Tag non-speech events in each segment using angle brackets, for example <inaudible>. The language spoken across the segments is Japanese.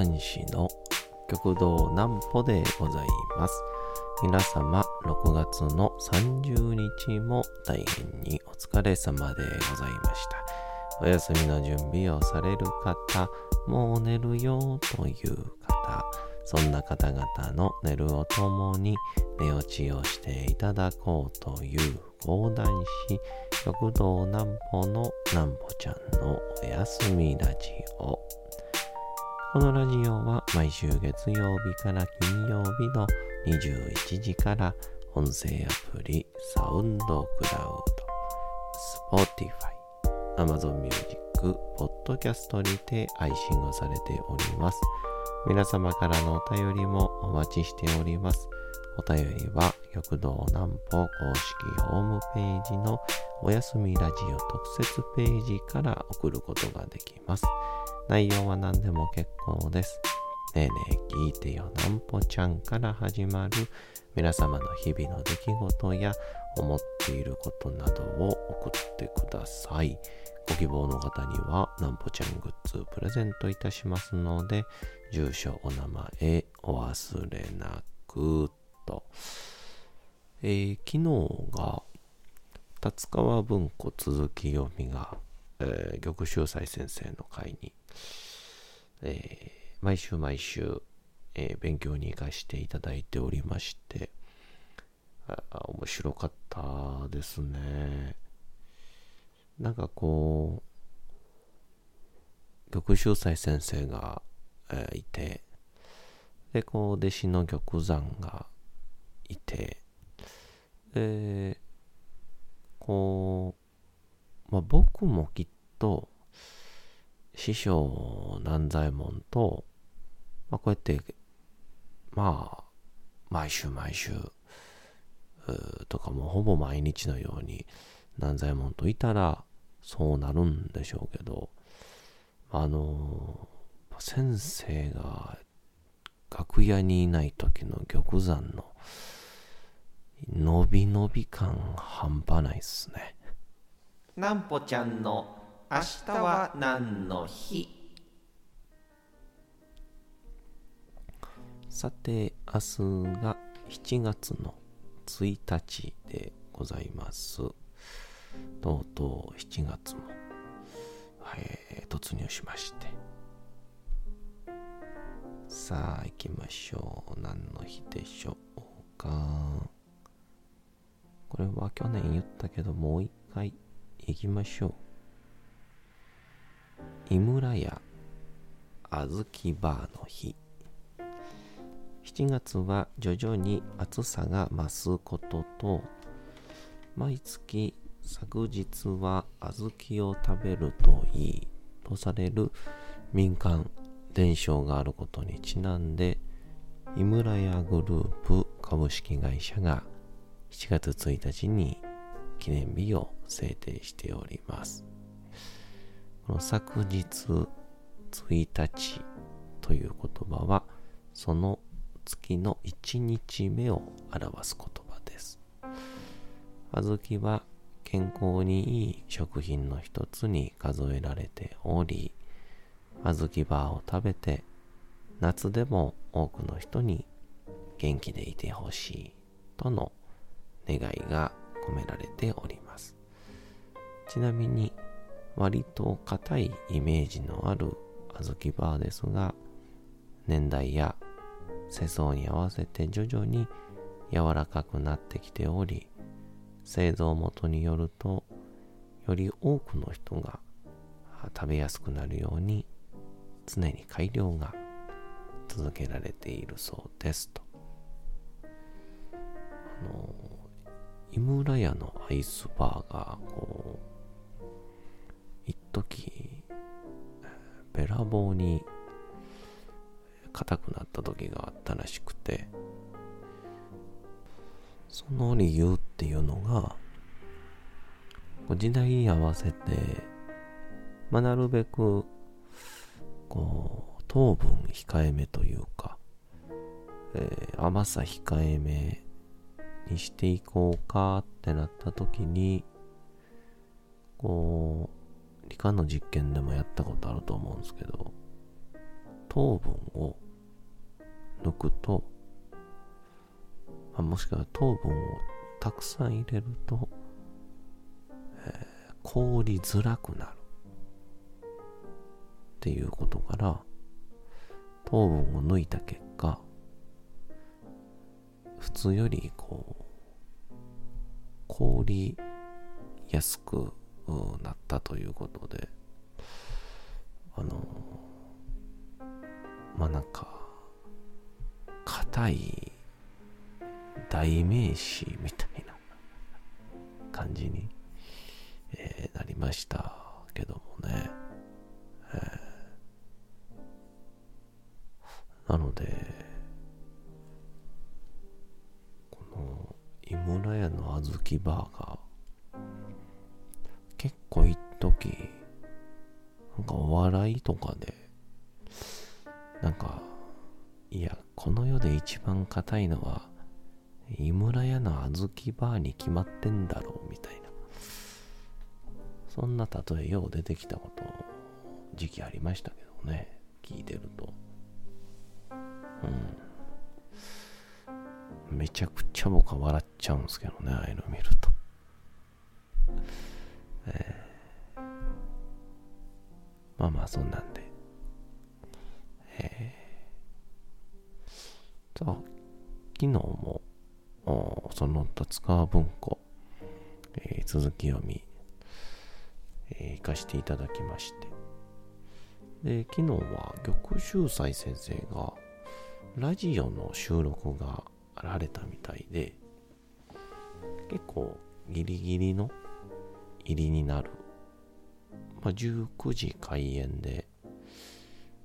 講談師の極道南歩でございます。皆様、6月の30日も大変にお疲れ様でございました。お休みの準備をされる方、もう寝るよという方、そんな方々の寝るをともに寝落ちをしていただこうという講談師、極道南歩の南歩ちゃんのお休みラジオ。このラジオは毎週月曜日から金曜日の21時から音声アプリサウンドクラウド、Spotify、Amazon Music、Podcast にて配信をされております。皆様からのお便りもお待ちしております。お便りは、極道南歩公式ホームページのおやすみラジオ特設ページから送ることができます。内容は何でも結構です。ねえねえ聞いてよなんぽちゃんから始まる皆様の日々の出来事や思っていることなどを送ってください。ご希望の方にはなんぽちゃんグッズプレゼントいたしますので、住所、お名前、お忘れなくと。えー、昨日が達川文庫続き読みが、えー、玉秀斎先生の会に、えー、毎週毎週、えー、勉強に行かせていただいておりまして面白かったですね。なんかこう玉秀斎先生が、えー、いてでこう弟子の玉山がいてでこう、まあ、僕もきっと師匠南左衛門と、まあ、こうやってまあ毎週毎週とかもほぼ毎日のように南左衛門といたらそうなるんでしょうけどあの先生が楽屋にいない時の玉山の伸び伸び感半端ないっすね。なんぽちゃんの明日は何の日？さて明日が7月の1日でございます。とうとう7月も、えー、突入しまして。さあ行きましょう。何の日でしょうかこれは去年言ったけどもう一回行きましょう。井村屋あずきバーの日。7月は徐々に暑さが増すことと毎月昨日は小豆を食べるといいとされる民間伝承があることにちなんで井村屋グループ株式会社が7月1日に記念日を制定しております。この昨日1日という言葉はその月の1日目を表す言葉です。小豆は健康にいい食品の一つに数えられており小豆バーを食べて夏でも多くの人に元気でいてほしいとの願いが込められております。ちなみに割と硬いイメージのある小豆バーですが年代や世相に合わせて徐々に柔らかくなってきており製造元によるとより多くの人が食べやすくなるように常に改良が続けられているそうですと。あの井村屋のアイスバーがこう一時べらぼうに硬くなった時があったらしくてその理由っていうのが時代に合わせて、まあ、なるべくこう糖分控えめというか、えー、甘さ控えめにしていこうかってなった時にこう理科の実験でもやったことあると思うんですけど糖分を抜くと、あ、もしくは糖分をたくさん入れると、えー、凍りづらくなる。っていうことから糖分を抜いた結果普通よりこう凍りやすくなったということであのまあなんか硬い代名詞みたいな感じに、えー、なりましたけどもね、えー、なのでの小豆バーガー。結構一時なんかお笑いとかでなんかいやこの世で一番硬いのは井村屋の小豆バーに決まってんだろうみたいな。そんな例えよう出てきたこと時期ありましたけどね。聞いてると。うん。めちゃくちゃ僕は笑っちゃうんですけどねああいうの見ると。えー、まあまあそんなんで。えー、昨日もその立川文庫、えー、続き読み、えー、行かしていただきまして。で、昨日は玉秀斎先生がラジオの収録がられたみたいで、結構ギリギリの入りになる。まあ、19時開演で、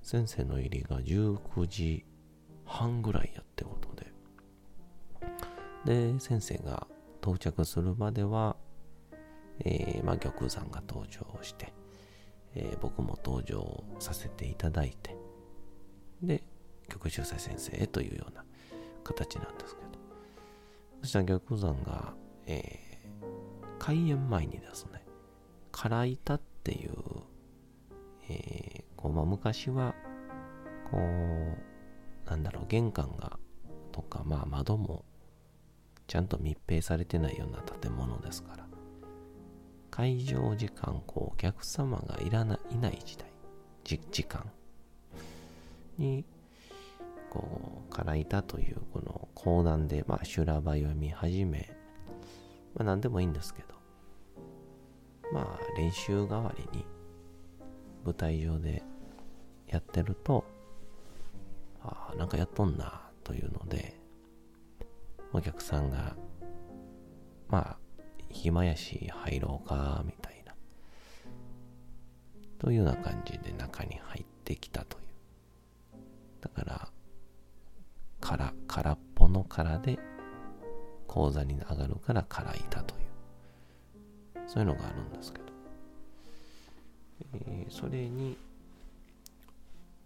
先生の入りが19時半ぐらいやってことで、で、先生が到着するまでは、えー、まあ、玉山が登場して、えー、僕も登場させていただいて、で、玉秀斎先生へというような形なんですけど、そしたら玉山が、えー、開演前にですね、唐板っていう、えー、こうまあ、昔は、こう、なんだろう、玄関が、とか、まあ窓もちゃんと密閉されてないような建物ですから、会場時間、こう、お客様がいらない、いない時代、じ時間に、こう、からいたという、この講談で、まあ、修羅場読み始め、まあ、何でもいいんですけど、まあ、練習代わりに、舞台上でやってると、ああ、なんかやっとんな、というので、お客さんが、まあ、暇やし入ろうか、みたいな。というような感じで中に入ってきたという。だから、から、空っぽの空で講座に上がるから空いたという。そういうのがあるんですけど。えー、それに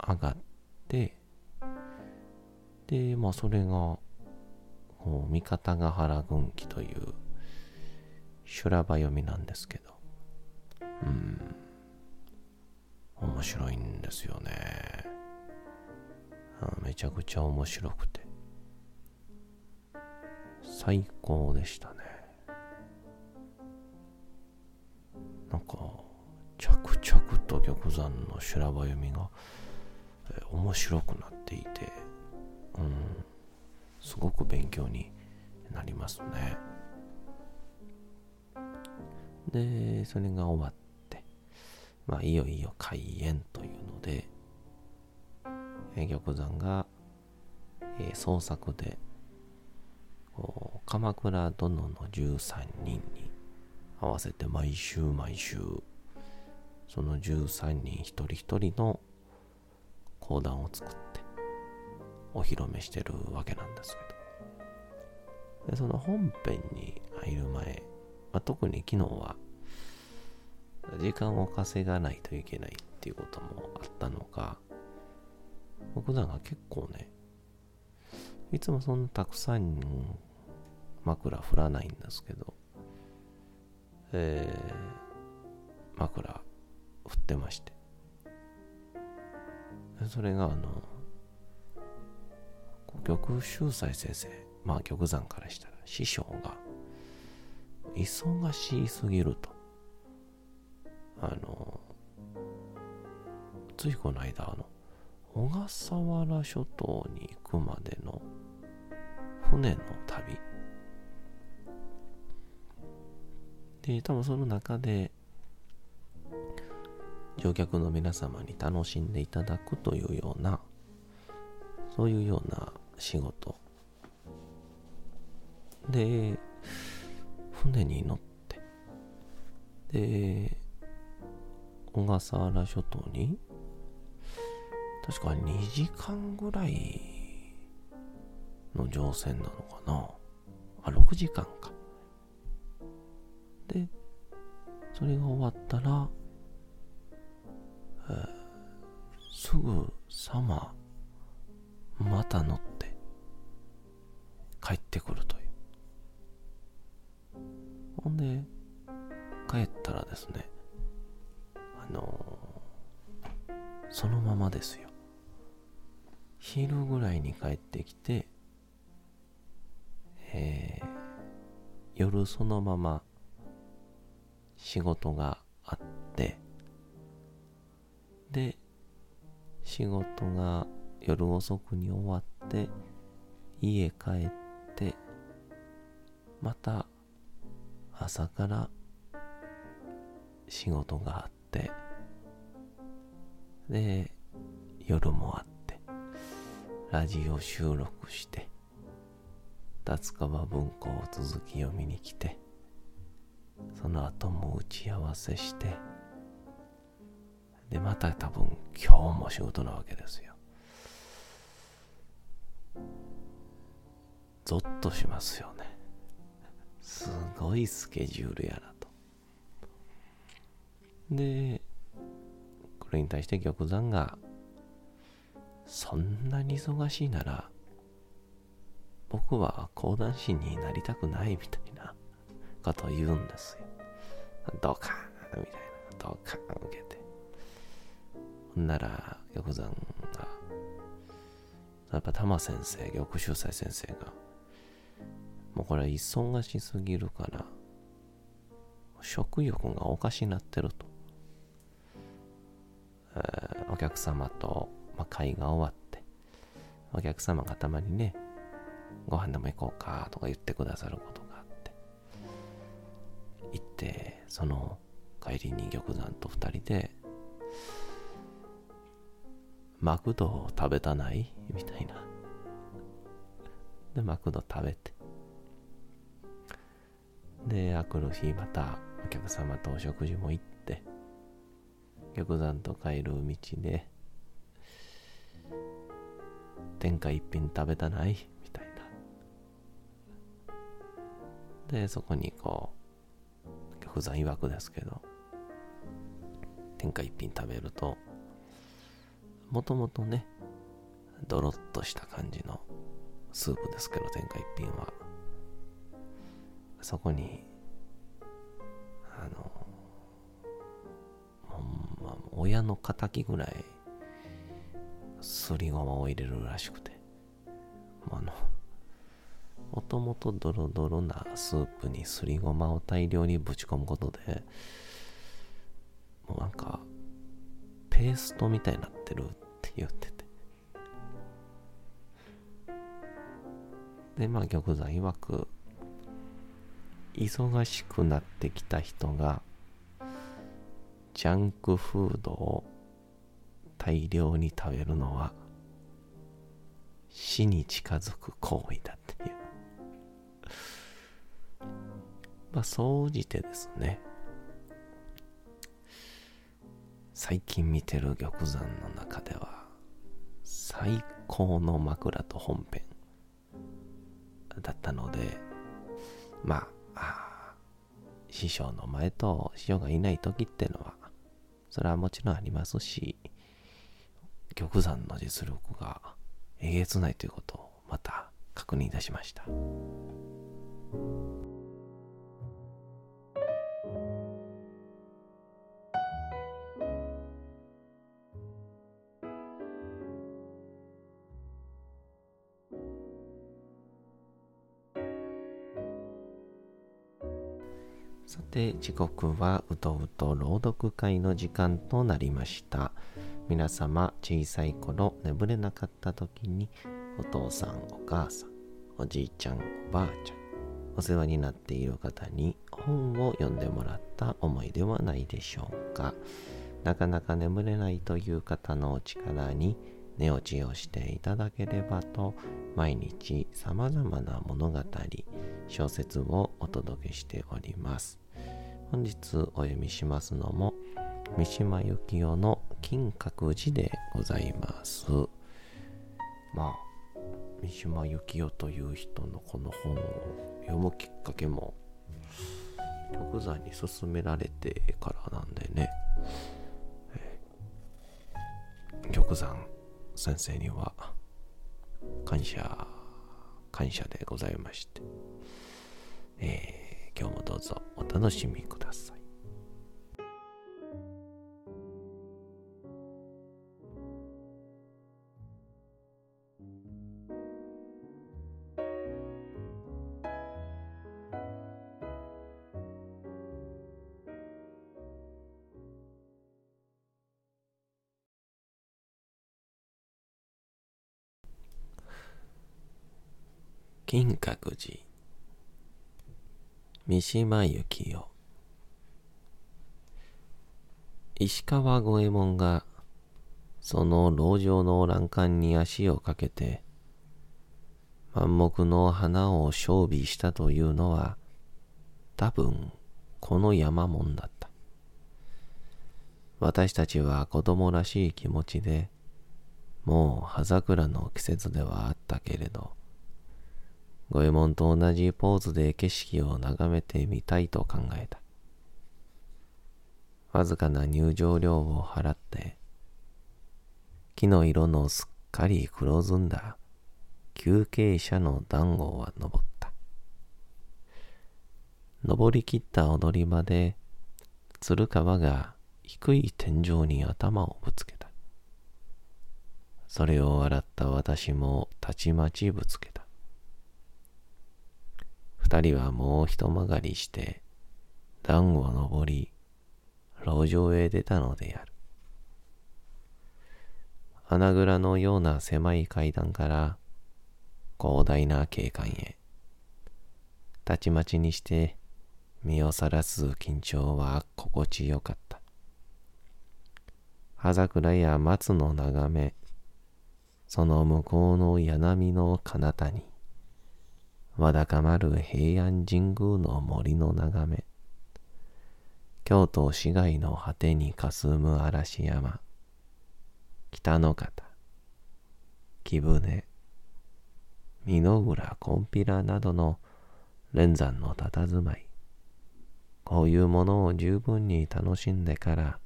上がって、で、まあそれがこう三方ヶ原軍記という修羅場読みなんですけど、うん、面白いんですよね。めちゃくちゃ面白くて、最高でしたね。なんか、着々と玉山の修羅場読みが、面白くなっていて、うん、すごく勉強になりますね。で、それが終わって、まあ、いよいよ開演というので、玉山が、えー、創作で、鎌倉殿の13人に合わせて毎週毎週、その13人一人一人の講談を作って、お披露目してるわけなんですけど。で、その本編に入る前、まあ、特に昨日は、時間を稼がないといけないっていうこともあったのか、僕らが結構ね、いつもそんなたくさん枕振らないんですけど、えー、枕振ってまして。それがあの玉秀斎先生まあ玉山からしたら師匠が忙しすぎるとあのついこの間あの小笠原諸島に行くまでの船の旅。で多分その中で乗客の皆様に楽しんでいただくというようなそういうような仕事。で船に乗って。で小笠原諸島に確か2時間ぐらいの乗船なのかな。あ6時間か。でそれが終わったら、えー、すぐさままた乗って帰ってくるという。ほんで帰ったらですねあのー、そのままですよ。昼ぐらいに帰ってきてえー、夜そのまま仕事があってで仕事が夜遅くに終わって家帰ってまた朝から仕事があってで夜もあってラジオ収録して達川文庫を続き読みに来てその後も打ち合わせしてでまた多分今日も仕事なわけですよ。ゾッとしますよね。すごいスケジュールやなと。でこれに対して玉山がそんなに忙しいなら僕は講談師になりたくないみたいな <laughs> ことを言うんですよ。ドカーンみたいな。ドカーン受けて。ほんなら、玉山が、やっぱ玉先生、玉秀斎先生が、もうこれは忙しすぎるから、食欲がおかしなってると。えー、お客様と、まあ、会が終わって、お客様がたまにね、ご飯でも行こうかとか言ってくださることがあって行ってその帰りに玉山と二人でマクドを食べたない？みたいな。でマクド食べて。であくる日またお客様とお食事も行って玉山と帰る道で天下一品食べたない？みたいなで、そこにこう、玉山曰くですけど、天下一品食べると、もともとね、ドロッとした感じのスープですけど、天下一品は。そこに、あの、ま、親の敵ぐらい、すりごまを入れるらしくて、あの、もともとドロドロなスープにすりごまを大量にぶち込むことで、もうなんか、ペーストみたいになってるって言ってて。で、まあ玉山曰く、忙しくなってきた人が、ジャンクフードを大量に食べるのは、死に近づく行為だっていう。<laughs> まあ、総じてですね、最近見てる玉山の中では、最高の枕と本編だったので、まあ、師匠の前と師匠がいない時ってのは、それはもちろんありますし、玉山の実力がえげつないということをまた確認いたしました。さて時刻はうとうと朗読会の時間となりました。皆様小さい頃眠れなかった時にお父さんお母さんおじいちゃんおばあちゃんお世話になっている方に本を読んでもらった思いではないでしょうか。なかなか眠れないという方のお力に寝落ちをしていただければと毎日様々な物語小説をお届けしております。本日お読みしますのも三島由紀夫の金閣寺でございます。まあ三島由紀夫という人のこの本を読むきっかけも玉山に勧められてからなんでね、玉山先生には感謝感謝でございまして、えー今日もどうぞお楽しみください。三島由紀夫。石川五右衛門がその籠城の欄干に足をかけて満目の花を賞美したというのは多分この山門だった。私たちは子供らしい気持ちでもう葉桜の季節ではあったけれど五右衛門と同じポーズで景色を眺めてみたいと考えた。わずかな入場料を払って、木の色のすっかり黒ずんだ休憩者の団子は登った。登り切った踊り場で、鶴川が低い天井に頭をぶつけた。それを笑った私もたちまちぶつけた。二人はもう一曲がりして、段を登り、路上へ出たのである。穴蔵のような狭い階段から、広大な景観へ。たちまちにして、身をさらす緊張は心地よかった。葉桜や松の眺め、その向こうの柳の彼方に、わだかまる平安神宮の森の眺め、京都市街の果てに霞む嵐山、北の方、木舟、美濃浦金毘羅などの連山の佇まい、こういうものを十分に楽しんでから、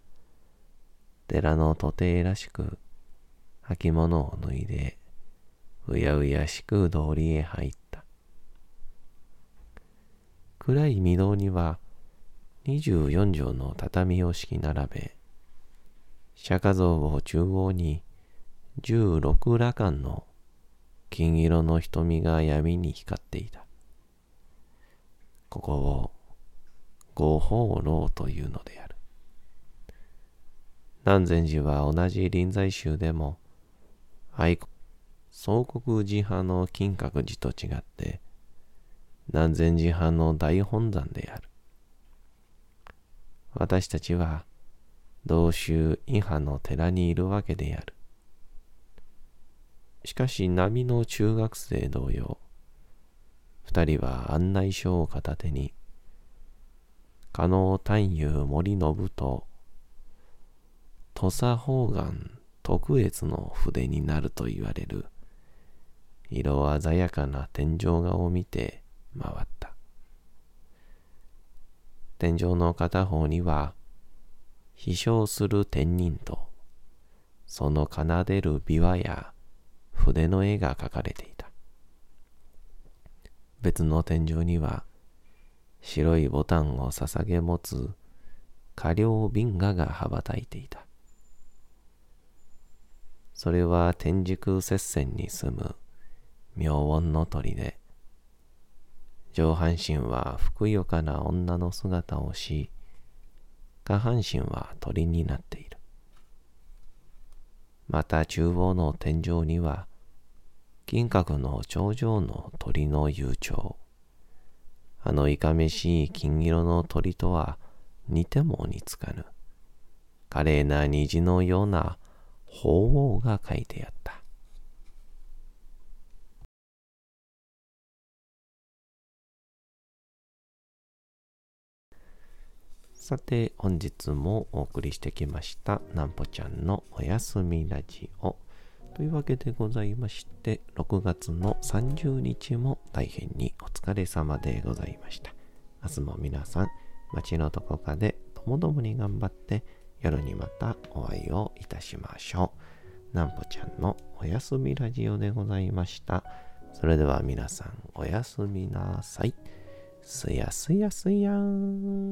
寺の土手らしく履物を脱いで、うやうやしく通りへ入った。暗い御堂には24畳の畳を敷き並べ、釈迦像を中央に16羅漢の金色の瞳が闇に光っていた。ここを五法楼というのである。南禅寺は同じ臨済宗でも、愛総国寺派の金閣寺と違って、南禅寺派の大本山である。私たちは同宗伊派の寺にいるわけである。しかし波の中学生同様、二人は案内書を片手に、加納探幽森信と土佐方眼特越の筆になると言われる色鮮やかな天井画を見て回った。天井の片方には、飛翔する天人と、その奏でる琵琶や筆の絵が描かれていた。別の天井には、白いボタンを捧げ持つ花稜瓶河が羽ばたいていた。それは天竺接線に住む妙音の鳥で、上半身はふくよかな女の姿をし、下半身は鳥になっている。また中央の天井には、金閣の頂上の鳥の悠長。あのいかめしい金色の鳥とは似ても似つかぬ。華麗な虹のような鳳凰が書いてあった。さて、本日もお送りしてきました、なんぽちゃんのおやすみラジオ。というわけでございまして、6月の30日も大変にお疲れ様でございました。明日も皆さん、街のどこかでともどもに頑張って、夜にまたお会いをいたしましょう。なんぽちゃんのおやすみラジオでございました。それでは皆さん、おやすみなさい。すやすやすやん。